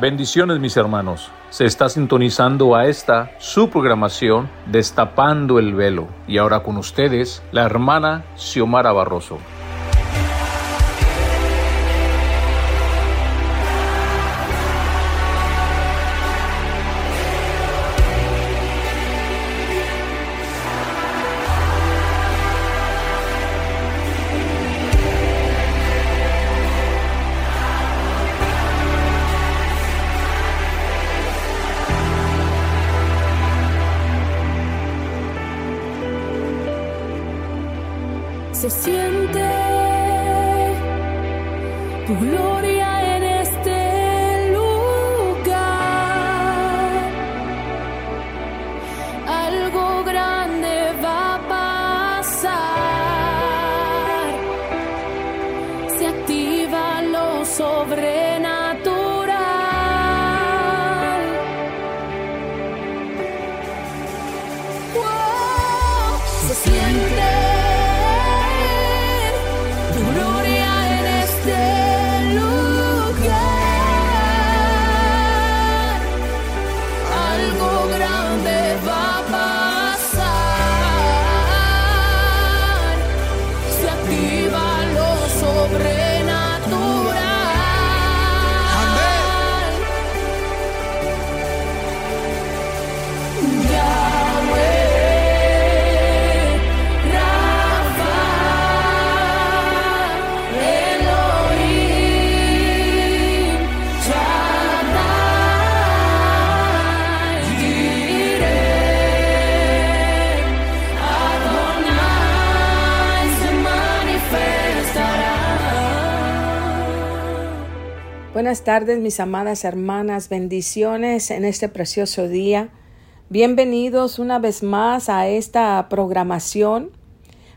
Bendiciones mis hermanos. Se está sintonizando a esta su programación Destapando el Velo. Y ahora con ustedes, la hermana Xiomara Barroso. se siente tu gloria. Buenas tardes, mis amadas hermanas, bendiciones en este precioso día. Bienvenidos una vez más a esta programación.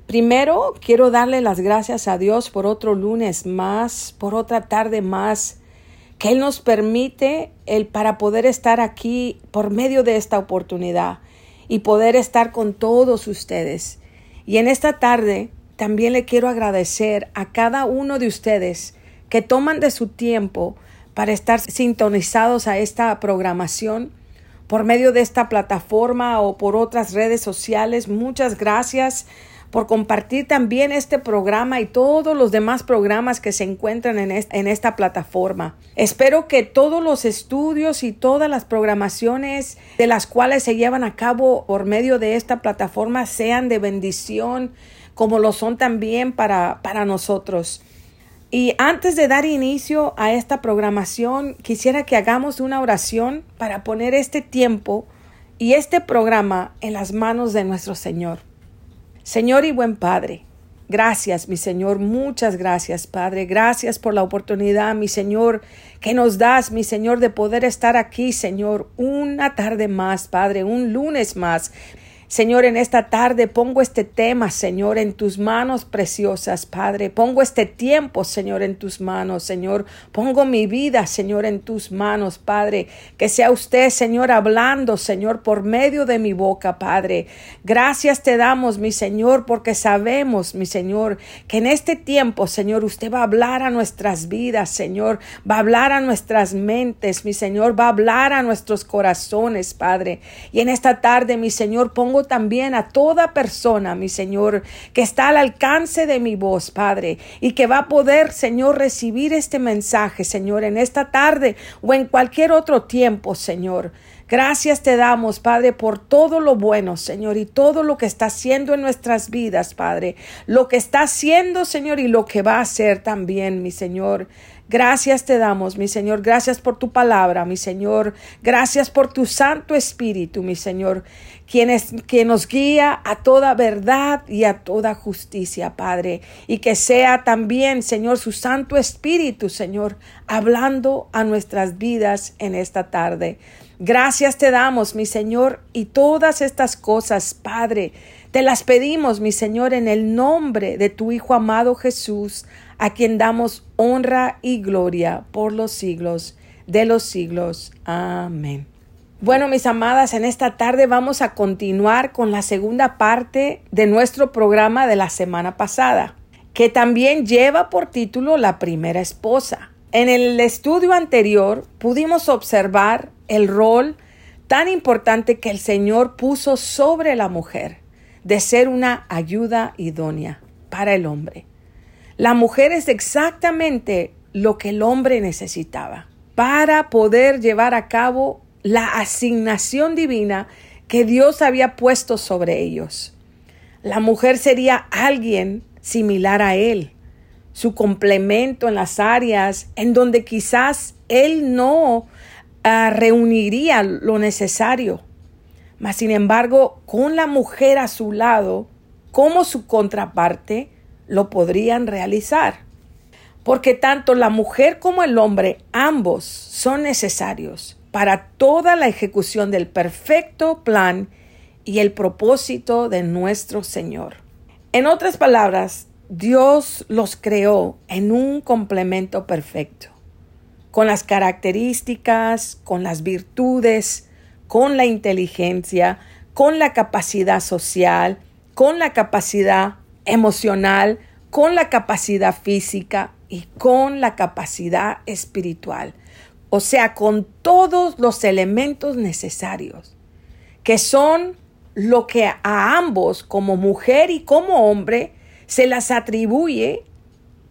Primero, quiero darle las gracias a Dios por otro lunes más, por otra tarde más, que Él nos permite el para poder estar aquí por medio de esta oportunidad y poder estar con todos ustedes. Y en esta tarde también le quiero agradecer a cada uno de ustedes que toman de su tiempo para estar sintonizados a esta programación por medio de esta plataforma o por otras redes sociales. Muchas gracias por compartir también este programa y todos los demás programas que se encuentran en, en esta plataforma. Espero que todos los estudios y todas las programaciones de las cuales se llevan a cabo por medio de esta plataforma sean de bendición como lo son también para, para nosotros. Y antes de dar inicio a esta programación, quisiera que hagamos una oración para poner este tiempo y este programa en las manos de nuestro Señor. Señor y buen Padre, gracias, mi Señor, muchas gracias, Padre. Gracias por la oportunidad, mi Señor, que nos das, mi Señor, de poder estar aquí, Señor, una tarde más, Padre, un lunes más. Señor, en esta tarde pongo este tema, Señor, en tus manos preciosas, Padre. Pongo este tiempo, Señor, en tus manos, Señor. Pongo mi vida, Señor, en tus manos, Padre. Que sea usted, Señor, hablando, Señor, por medio de mi boca, Padre. Gracias te damos, mi Señor, porque sabemos, mi Señor, que en este tiempo, Señor, usted va a hablar a nuestras vidas, Señor. Va a hablar a nuestras mentes, mi Señor. Va a hablar a nuestros corazones, Padre. Y en esta tarde, mi Señor, pongo también a toda persona, mi Señor, que está al alcance de mi voz, Padre, y que va a poder, Señor, recibir este mensaje, Señor, en esta tarde o en cualquier otro tiempo, Señor. Gracias te damos, Padre, por todo lo bueno, Señor, y todo lo que está haciendo en nuestras vidas, Padre. Lo que está haciendo, Señor, y lo que va a hacer también, mi Señor. Gracias te damos, mi Señor. Gracias por tu palabra, mi Señor. Gracias por tu Santo Espíritu, mi Señor, quien, es, quien nos guía a toda verdad y a toda justicia, Padre. Y que sea también, Señor, su Santo Espíritu, Señor, hablando a nuestras vidas en esta tarde. Gracias te damos, mi Señor, y todas estas cosas, Padre, te las pedimos, mi Señor, en el nombre de tu Hijo amado Jesús a quien damos honra y gloria por los siglos de los siglos. Amén. Bueno, mis amadas, en esta tarde vamos a continuar con la segunda parte de nuestro programa de la semana pasada, que también lleva por título La primera esposa. En el estudio anterior pudimos observar el rol tan importante que el Señor puso sobre la mujer de ser una ayuda idónea para el hombre. La mujer es exactamente lo que el hombre necesitaba para poder llevar a cabo la asignación divina que Dios había puesto sobre ellos. La mujer sería alguien similar a él, su complemento en las áreas en donde quizás él no ah, reuniría lo necesario. Mas, sin embargo, con la mujer a su lado, como su contraparte, lo podrían realizar. Porque tanto la mujer como el hombre, ambos son necesarios para toda la ejecución del perfecto plan y el propósito de nuestro Señor. En otras palabras, Dios los creó en un complemento perfecto, con las características, con las virtudes, con la inteligencia, con la capacidad social, con la capacidad emocional, con la capacidad física y con la capacidad espiritual. O sea, con todos los elementos necesarios, que son lo que a ambos, como mujer y como hombre, se las atribuye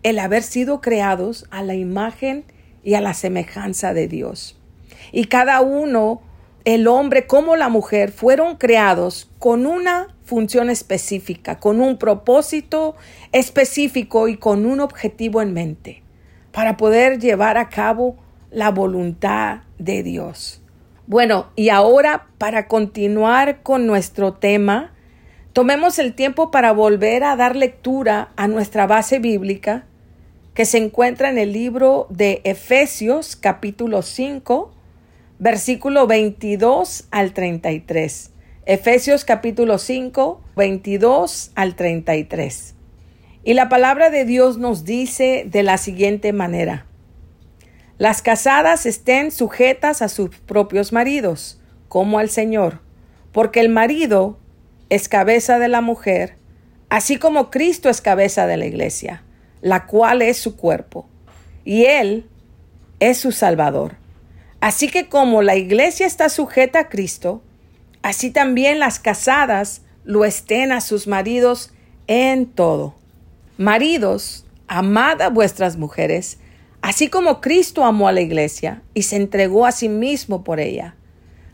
el haber sido creados a la imagen y a la semejanza de Dios. Y cada uno, el hombre como la mujer, fueron creados con una función específica, con un propósito específico y con un objetivo en mente, para poder llevar a cabo la voluntad de Dios. Bueno, y ahora para continuar con nuestro tema, tomemos el tiempo para volver a dar lectura a nuestra base bíblica que se encuentra en el libro de Efesios capítulo 5, versículo 22 al 33. Efesios capítulo 5, 22 al 33. Y la palabra de Dios nos dice de la siguiente manera. Las casadas estén sujetas a sus propios maridos, como al Señor, porque el marido es cabeza de la mujer, así como Cristo es cabeza de la iglesia, la cual es su cuerpo, y Él es su Salvador. Así que como la iglesia está sujeta a Cristo, así también las casadas lo estén a sus maridos en todo. Maridos, amad a vuestras mujeres, Así como Cristo amó a la iglesia y se entregó a sí mismo por ella,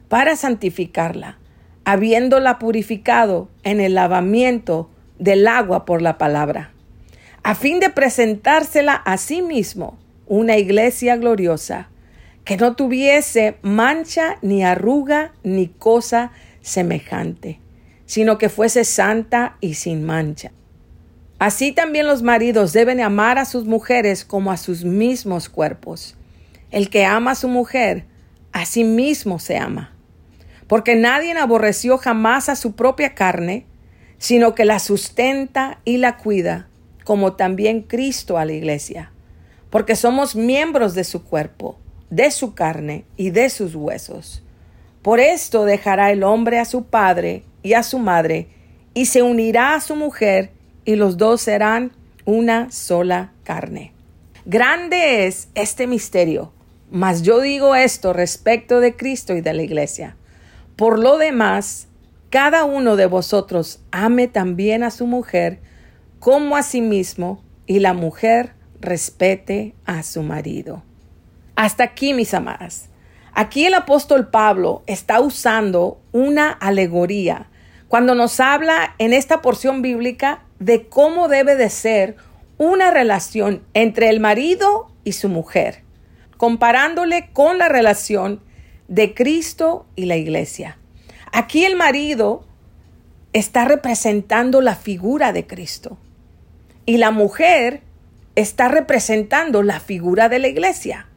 para santificarla, habiéndola purificado en el lavamiento del agua por la palabra, a fin de presentársela a sí mismo una iglesia gloriosa, que no tuviese mancha ni arruga ni cosa semejante, sino que fuese santa y sin mancha. Así también los maridos deben amar a sus mujeres como a sus mismos cuerpos. El que ama a su mujer, a sí mismo se ama. Porque nadie aborreció jamás a su propia carne, sino que la sustenta y la cuida, como también Cristo a la iglesia. Porque somos miembros de su cuerpo, de su carne y de sus huesos. Por esto dejará el hombre a su padre y a su madre, y se unirá a su mujer, y los dos serán una sola carne. Grande es este misterio, mas yo digo esto respecto de Cristo y de la iglesia. Por lo demás, cada uno de vosotros ame también a su mujer como a sí mismo, y la mujer respete a su marido. Hasta aquí, mis amadas. Aquí el apóstol Pablo está usando una alegoría cuando nos habla en esta porción bíblica de cómo debe de ser una relación entre el marido y su mujer, comparándole con la relación de Cristo y la iglesia. Aquí el marido está representando la figura de Cristo y la mujer está representando la figura de la iglesia.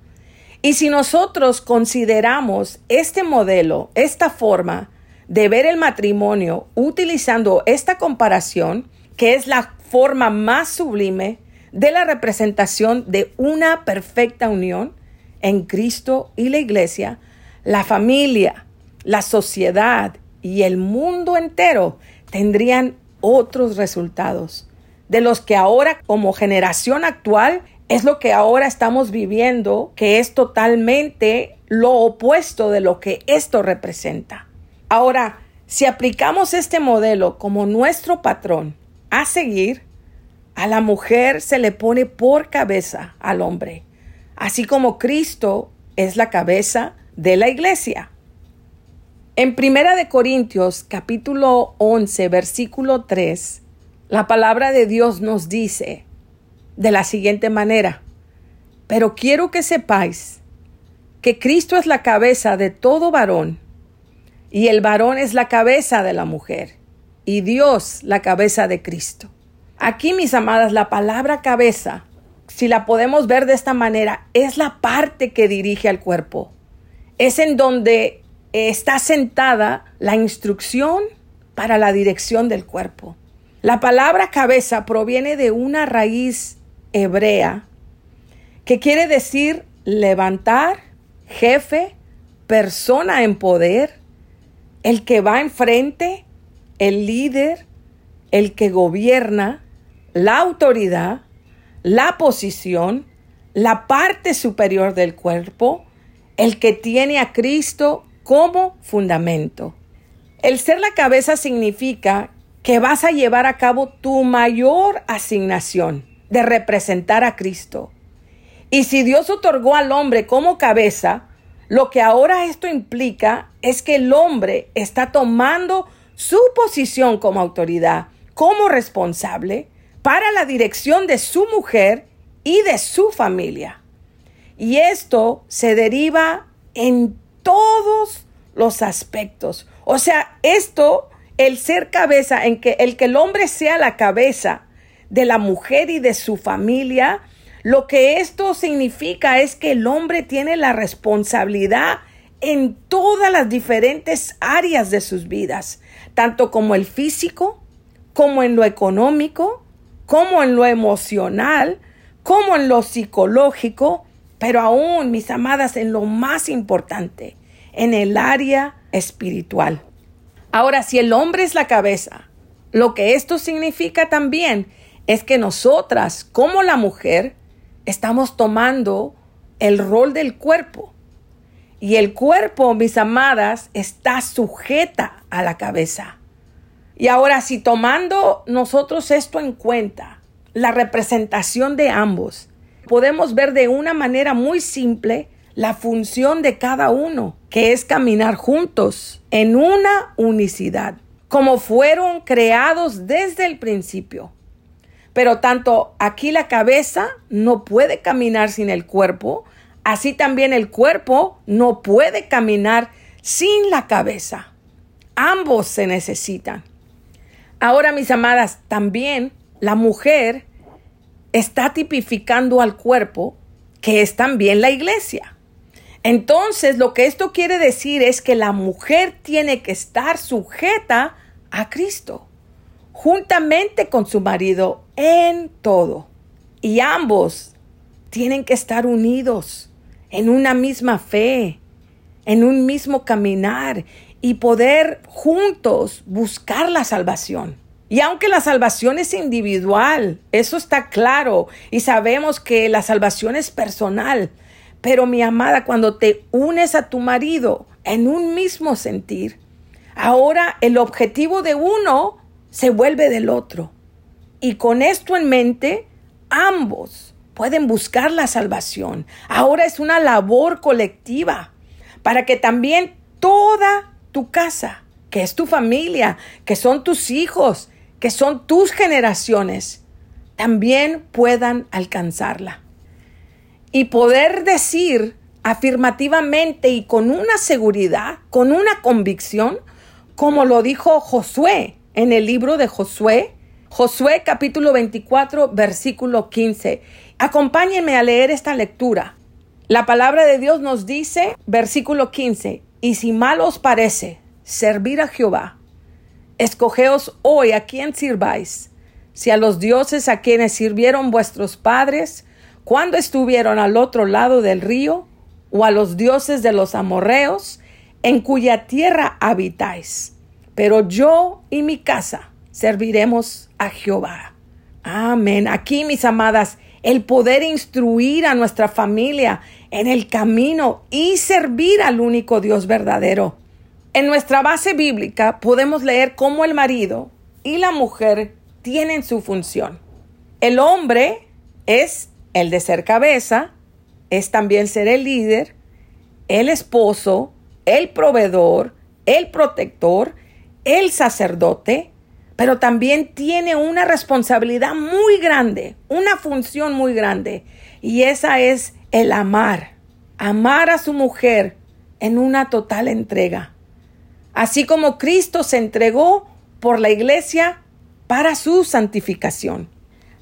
Y si nosotros consideramos este modelo, esta forma de ver el matrimonio utilizando esta comparación, que es la forma más sublime de la representación de una perfecta unión en Cristo y la iglesia, la familia, la sociedad y el mundo entero tendrían otros resultados de los que ahora como generación actual es lo que ahora estamos viviendo, que es totalmente lo opuesto de lo que esto representa. Ahora, si aplicamos este modelo como nuestro patrón a seguir, a la mujer se le pone por cabeza al hombre, así como Cristo es la cabeza de la iglesia. En Primera de Corintios capítulo 11 versículo 3, la palabra de Dios nos dice de la siguiente manera: Pero quiero que sepáis que Cristo es la cabeza de todo varón, y el varón es la cabeza de la mujer, y Dios la cabeza de Cristo. Aquí, mis amadas, la palabra cabeza, si la podemos ver de esta manera, es la parte que dirige al cuerpo. Es en donde está sentada la instrucción para la dirección del cuerpo. La palabra cabeza proviene de una raíz hebrea que quiere decir levantar, jefe, persona en poder, el que va enfrente, el líder, el que gobierna, la autoridad, la posición, la parte superior del cuerpo, el que tiene a Cristo como fundamento. El ser la cabeza significa que vas a llevar a cabo tu mayor asignación de representar a Cristo. Y si Dios otorgó al hombre como cabeza, lo que ahora esto implica es que el hombre está tomando su posición como autoridad, como responsable, para la dirección de su mujer y de su familia. Y esto se deriva en todos los aspectos. O sea, esto, el ser cabeza, en que el que el hombre sea la cabeza de la mujer y de su familia, lo que esto significa es que el hombre tiene la responsabilidad en todas las diferentes áreas de sus vidas, tanto como el físico, como en lo económico, como en lo emocional, como en lo psicológico, pero aún, mis amadas, en lo más importante, en el área espiritual. Ahora, si el hombre es la cabeza, lo que esto significa también es que nosotras, como la mujer, estamos tomando el rol del cuerpo. Y el cuerpo, mis amadas, está sujeta a la cabeza. Y ahora, si tomando nosotros esto en cuenta, la representación de ambos, podemos ver de una manera muy simple la función de cada uno, que es caminar juntos en una unicidad, como fueron creados desde el principio. Pero tanto aquí la cabeza no puede caminar sin el cuerpo, así también el cuerpo no puede caminar sin la cabeza. Ambos se necesitan. Ahora, mis amadas, también la mujer está tipificando al cuerpo, que es también la iglesia. Entonces, lo que esto quiere decir es que la mujer tiene que estar sujeta a Cristo, juntamente con su marido en todo. Y ambos tienen que estar unidos en una misma fe, en un mismo caminar y poder juntos buscar la salvación. Y aunque la salvación es individual, eso está claro, y sabemos que la salvación es personal, pero mi amada, cuando te unes a tu marido en un mismo sentir, ahora el objetivo de uno se vuelve del otro. Y con esto en mente, ambos pueden buscar la salvación. Ahora es una labor colectiva para que también toda tu casa, que es tu familia, que son tus hijos, que son tus generaciones, también puedan alcanzarla. Y poder decir afirmativamente y con una seguridad, con una convicción, como lo dijo Josué en el libro de Josué, Josué capítulo 24, versículo 15. Acompáñenme a leer esta lectura. La palabra de Dios nos dice, versículo 15, y si mal os parece servir a Jehová, escogeos hoy a quién sirváis, si a los dioses a quienes sirvieron vuestros padres cuando estuvieron al otro lado del río, o a los dioses de los amorreos, en cuya tierra habitáis. Pero yo y mi casa serviremos a Jehová. Amén. Aquí, mis amadas, el poder instruir a nuestra familia en el camino y servir al único Dios verdadero. En nuestra base bíblica podemos leer cómo el marido y la mujer tienen su función. El hombre es el de ser cabeza, es también ser el líder, el esposo, el proveedor, el protector, el sacerdote, pero también tiene una responsabilidad muy grande, una función muy grande, y esa es el amar, amar a su mujer en una total entrega. Así como Cristo se entregó por la iglesia para su santificación.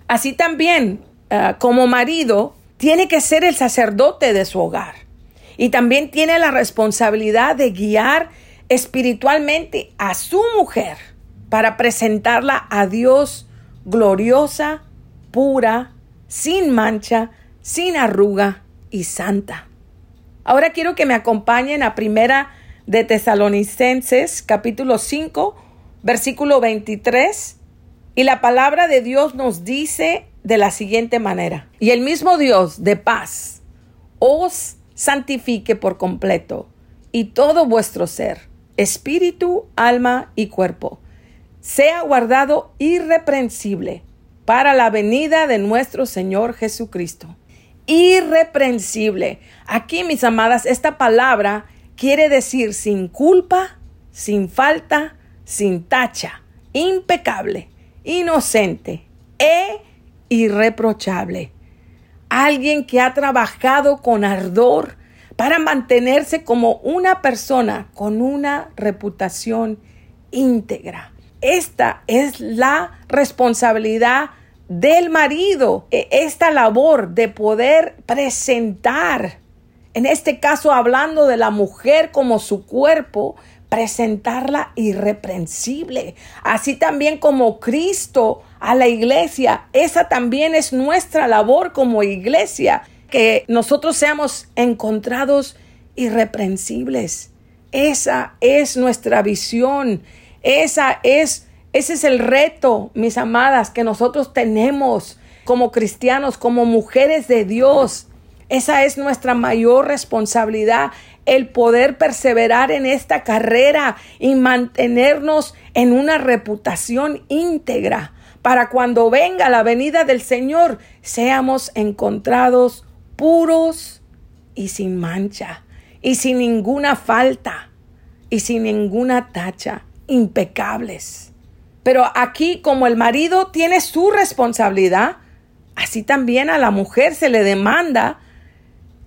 Así también, ah, como marido, tiene que ser el sacerdote de su hogar y también tiene la responsabilidad de guiar espiritualmente a su mujer para presentarla a Dios gloriosa, pura, sin mancha, sin arruga y santa. Ahora quiero que me acompañen a primera de Tesalonicenses capítulo 5 versículo 23 y la palabra de Dios nos dice de la siguiente manera, y el mismo Dios de paz os santifique por completo y todo vuestro ser, espíritu, alma y cuerpo, sea guardado irreprensible para la venida de nuestro Señor Jesucristo. Irreprensible. Aquí, mis amadas, esta palabra quiere decir sin culpa, sin falta, sin tacha, impecable, inocente e irreprochable. Alguien que ha trabajado con ardor para mantenerse como una persona con una reputación íntegra. Esta es la responsabilidad del marido, e, esta labor de poder presentar, en este caso hablando de la mujer como su cuerpo, presentarla irreprensible. Así también como Cristo a la iglesia, esa también es nuestra labor como iglesia, que nosotros seamos encontrados irreprensibles. Esa es nuestra visión, esa es ese es el reto, mis amadas, que nosotros tenemos como cristianos, como mujeres de Dios. Esa es nuestra mayor responsabilidad, el poder perseverar en esta carrera y mantenernos en una reputación íntegra para cuando venga la venida del Señor seamos encontrados puros y sin mancha y sin ninguna falta y sin ninguna tacha, impecables. Pero aquí como el marido tiene su responsabilidad, así también a la mujer se le demanda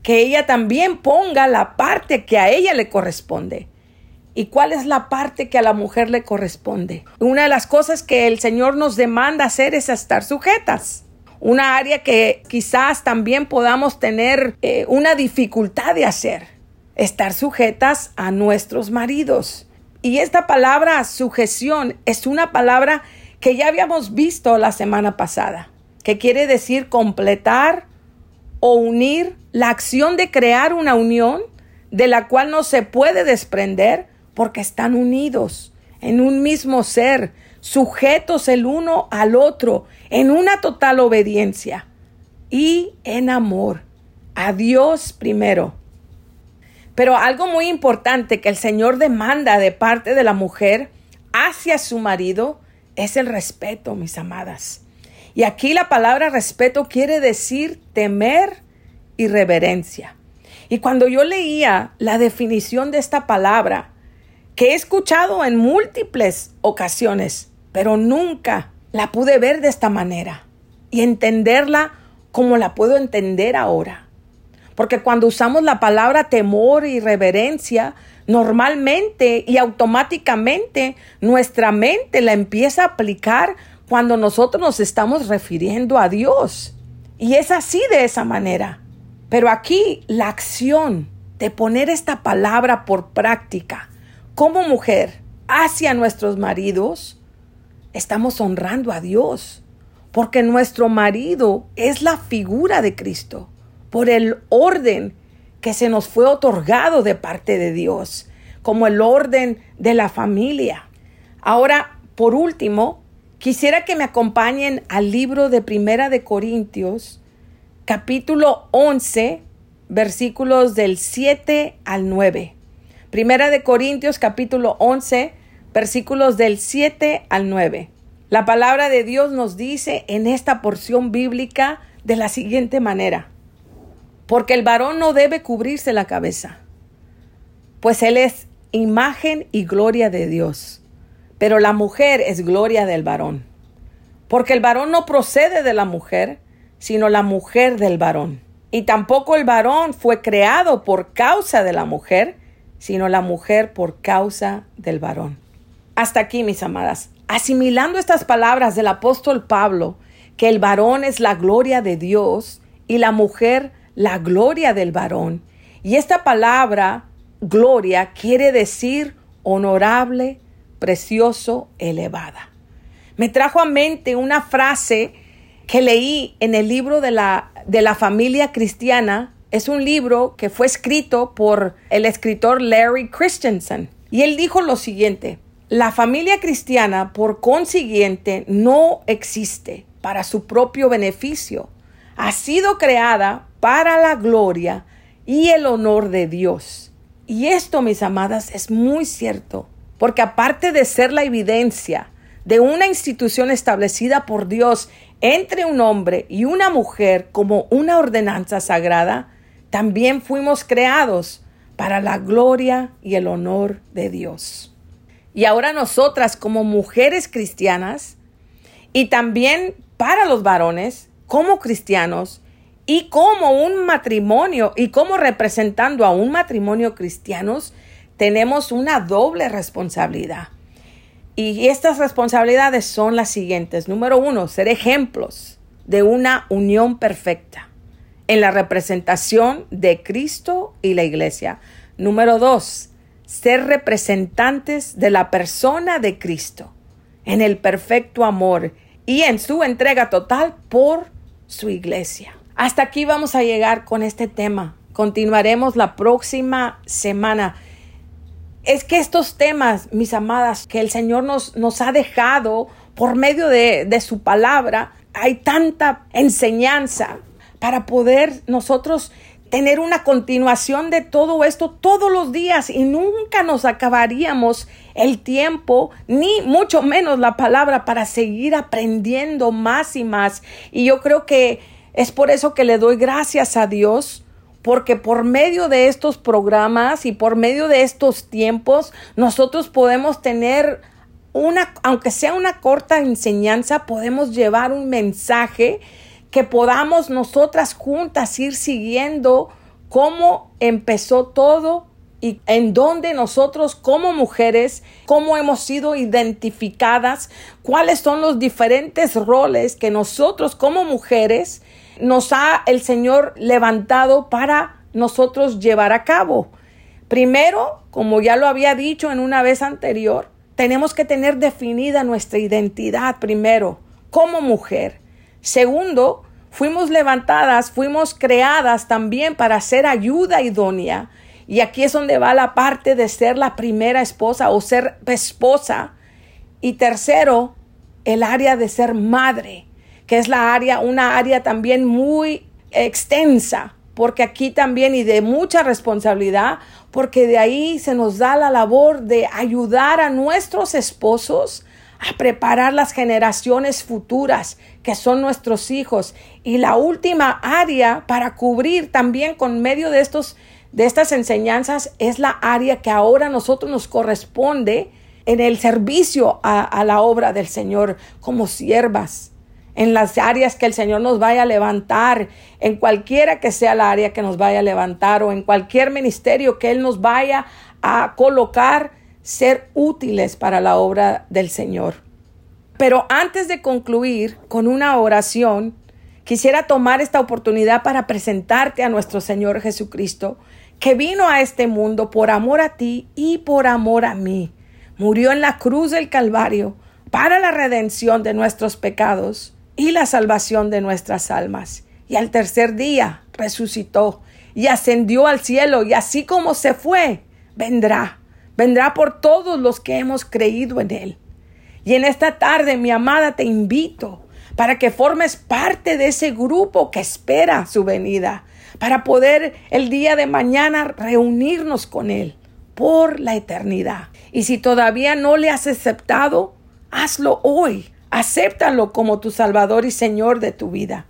que ella también ponga la parte que a ella le corresponde. ¿Y cuál es la parte que a la mujer le corresponde? Una de las cosas que el Señor nos demanda hacer es estar sujetas. Una área que quizás también podamos tener eh, una dificultad de hacer. Estar sujetas a nuestros maridos. Y esta palabra sujeción es una palabra que ya habíamos visto la semana pasada, que quiere decir completar, o unir, la acción de crear una unión de la cual no se puede desprender porque están unidos en un mismo ser, sujetos el uno al otro, en una total obediencia y en amor a Dios primero. Pero algo muy importante que el Señor demanda de parte de la mujer hacia su marido es el respeto, mis amadas. Y aquí la palabra respeto quiere decir temer y reverencia. Y cuando yo leía la definición de esta palabra, que he escuchado en múltiples ocasiones, pero nunca la pude ver de esta manera y entenderla como la puedo entender ahora. Porque cuando usamos la palabra temor y reverencia, normalmente y automáticamente nuestra mente la empieza a aplicar cuando nosotros nos estamos refiriendo a Dios. Y es así de esa manera. Pero aquí la acción de poner esta palabra por práctica como mujer hacia nuestros maridos, estamos honrando a Dios. Porque nuestro marido es la figura de Cristo por el orden que se nos fue otorgado de parte de Dios, como el orden de la familia. Ahora, por último, Quisiera que me acompañen al libro de Primera de Corintios, capítulo 11, versículos del 7 al 9. Primera de Corintios capítulo 11, versículos del 7 al 9. La palabra de Dios nos dice en esta porción bíblica de la siguiente manera. Porque el varón no debe cubrirse la cabeza, pues él es imagen y gloria de Dios, pero la mujer es gloria del varón. Porque el varón no procede de la mujer, sino la mujer del varón. Y tampoco el varón fue creado por causa de la mujer, sino la mujer por causa del varón. Hasta aquí, mis amadas. Asimilando estas palabras del apóstol Pablo, que el varón es la gloria de Dios y la mujer la gloria del varón. Y esta palabra, gloria, quiere decir honorable, precioso, elevada. Me trajo a mente una frase que leí en el libro de la de la familia cristiana es un libro que fue escrito por el escritor Larry Christensen. Y él dijo lo siguiente, la familia cristiana por consiguiente no existe para su propio beneficio. Ha sido creada para la gloria y el honor de Dios. Y esto, mis amadas, es muy cierto, porque aparte de ser la evidencia de una institución establecida por Dios entre un hombre y una mujer como una ordenanza sagrada, también fuimos creados para la gloria y el honor de Dios. Y ahora nosotras como mujeres cristianas y también para los varones como cristianos y como un matrimonio y como representando a un matrimonio cristianos, tenemos una doble responsabilidad. Y estas responsabilidades son las siguientes. Número uno, ser ejemplos de una unión perfecta en la representación de Cristo y la iglesia. Número dos, ser representantes de la persona de Cristo en el perfecto amor y en su entrega total por su iglesia. Hasta aquí vamos a llegar con este tema. Continuaremos la próxima semana. Es que estos temas, mis amadas, que el Señor nos, nos ha dejado por medio de, de su palabra, hay tanta enseñanza para poder nosotros tener una continuación de todo esto todos los días y nunca nos acabaríamos el tiempo, ni mucho menos la palabra para seguir aprendiendo más y más. Y yo creo que es por eso que le doy gracias a Dios porque por medio de estos programas y por medio de estos tiempos nosotros podemos tener una, aunque sea una corta enseñanza, podemos llevar un mensaje que podamos nosotras juntas ir siguiendo cómo empezó todo y en dónde nosotros como mujeres, cómo hemos sido identificadas, cuáles son los diferentes roles que nosotros como mujeres nos ha el Señor levantado para nosotros llevar a cabo. Primero, como ya lo había dicho en una vez anterior, tenemos que tener definida nuestra identidad primero como mujer. Segundo, fuimos levantadas, fuimos creadas también para ser ayuda idónea. Y aquí es donde va la parte de ser la primera esposa o ser esposa. Y tercero, el área de ser madre que es la área, una área también muy extensa, porque aquí también y de mucha responsabilidad, porque de ahí se nos da la labor de ayudar a nuestros esposos a preparar las generaciones futuras, que son nuestros hijos. Y la última área para cubrir también con medio de estos de estas enseñanzas es la área que ahora a nosotros nos corresponde en el servicio a, a la obra del Señor como siervas en las áreas que el Señor nos vaya a levantar, en cualquiera que sea la área que nos vaya a levantar o en cualquier ministerio que Él nos vaya a colocar, ser útiles para la obra del Señor. Pero antes de concluir con una oración, quisiera tomar esta oportunidad para presentarte a nuestro Señor Jesucristo, que vino a este mundo por amor a ti y por amor a mí. Murió en la cruz del Calvario para la redención de nuestros pecados y la salvación de nuestras almas. Y al tercer día resucitó y ascendió al cielo y así como se fue, vendrá, vendrá por todos los que hemos creído en él. Y en esta tarde, mi amada, te invito para que formes parte de ese grupo que espera su venida, para poder el día de mañana reunirnos con Él por la eternidad. Y si todavía no le has aceptado, hazlo hoy. Acéptalo como tu Salvador y Señor de tu vida.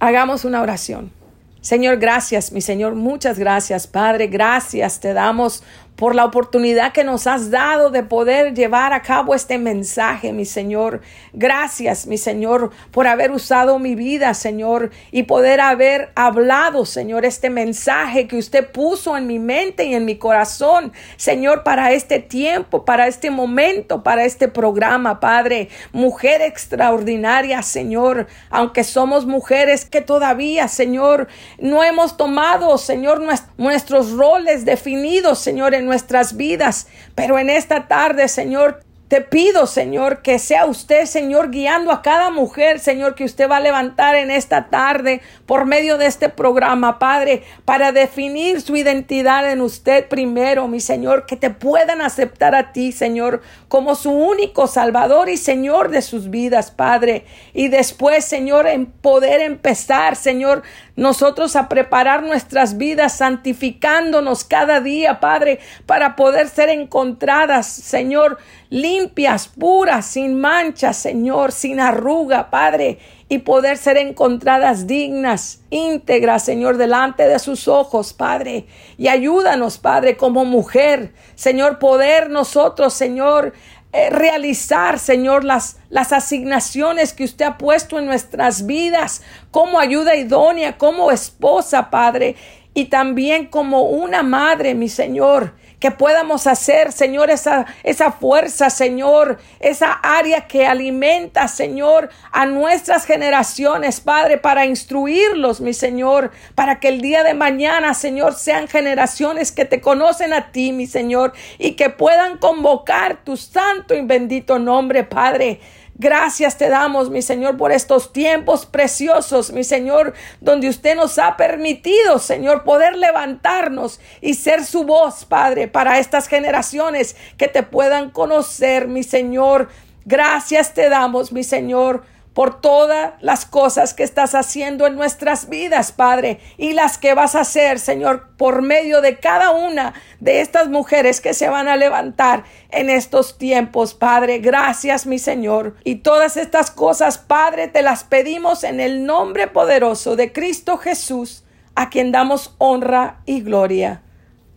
Hagamos una oración. Señor, gracias, mi Señor, muchas gracias, Padre, gracias te damos por la oportunidad que nos has dado de poder llevar a cabo este mensaje, mi Señor. Gracias, mi Señor, por haber usado mi vida, Señor, y poder haber hablado, Señor, este mensaje que usted puso en mi mente y en mi corazón, Señor, para este tiempo, para este momento, para este programa, Padre. Mujer extraordinaria, Señor, aunque somos mujeres que todavía, Señor, no hemos tomado, Señor, nuestros roles definidos, Señor, en nuestras vidas. Pero en esta tarde, Señor, te pido, Señor, que sea usted, Señor, guiando a cada mujer, Señor, que usted va a levantar en esta tarde por medio de este programa, Padre, para definir su identidad en usted primero, mi Señor, que te puedan aceptar a ti, Señor, como su único Salvador y Señor de sus vidas, Padre. Y después, Señor, en poder empezar, Señor, nosotros a preparar nuestras vidas, santificándonos cada día, Padre, para poder ser encontradas, Señor, limpias, puras, sin mancha, Señor, sin arruga, Padre, y poder ser encontradas dignas, íntegras, Señor, delante de sus ojos, Padre. Y ayúdanos, Padre, como mujer, Señor, poder nosotros, Señor, eh, realizar, Señor, las, las asignaciones que usted ha puesto en nuestras vidas como ayuda idónea, como esposa, Padre, y también como una madre, mi Señor que podamos hacer, Señor, esa, esa fuerza, Señor, esa área que alimenta, Señor, a nuestras generaciones, Padre, para instruirlos, mi Señor, para que el día de mañana, Señor, sean generaciones que te conocen a ti, mi Señor, y que puedan convocar tu santo y bendito nombre, Padre. Gracias te damos, mi Señor, por estos tiempos preciosos, mi Señor, donde usted nos ha permitido, Señor, poder levantarnos y ser su voz, Padre, para estas generaciones que te puedan conocer, mi Señor. Gracias te damos, mi Señor, por todas las cosas que estás haciendo en nuestras vidas, Padre, y las que vas a hacer, Señor, por medio de cada una de estas mujeres que se van a levantar en estos tiempos, Padre. Gracias, mi Señor. Y todas estas cosas, Padre, te las pedimos en el nombre poderoso de Cristo Jesús, a quien damos honra y gloria.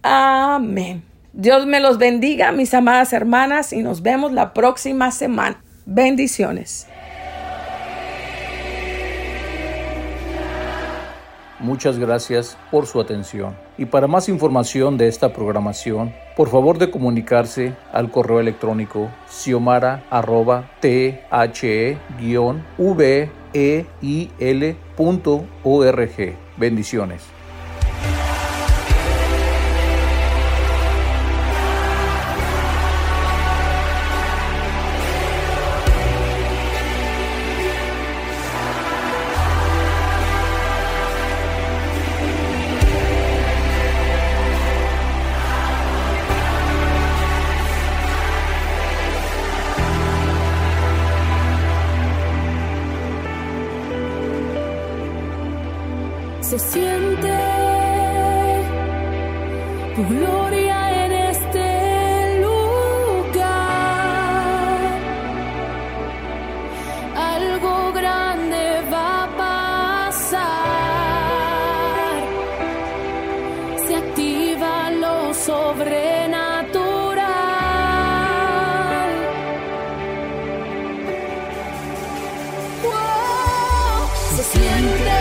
Amén. Dios me los bendiga, mis amadas hermanas, y nos vemos la próxima semana. Bendiciones. Muchas gracias por su atención. Y para más información de esta programación, por favor de comunicarse al correo electrónico siomara.the-veil.org. Bendiciones. siempre.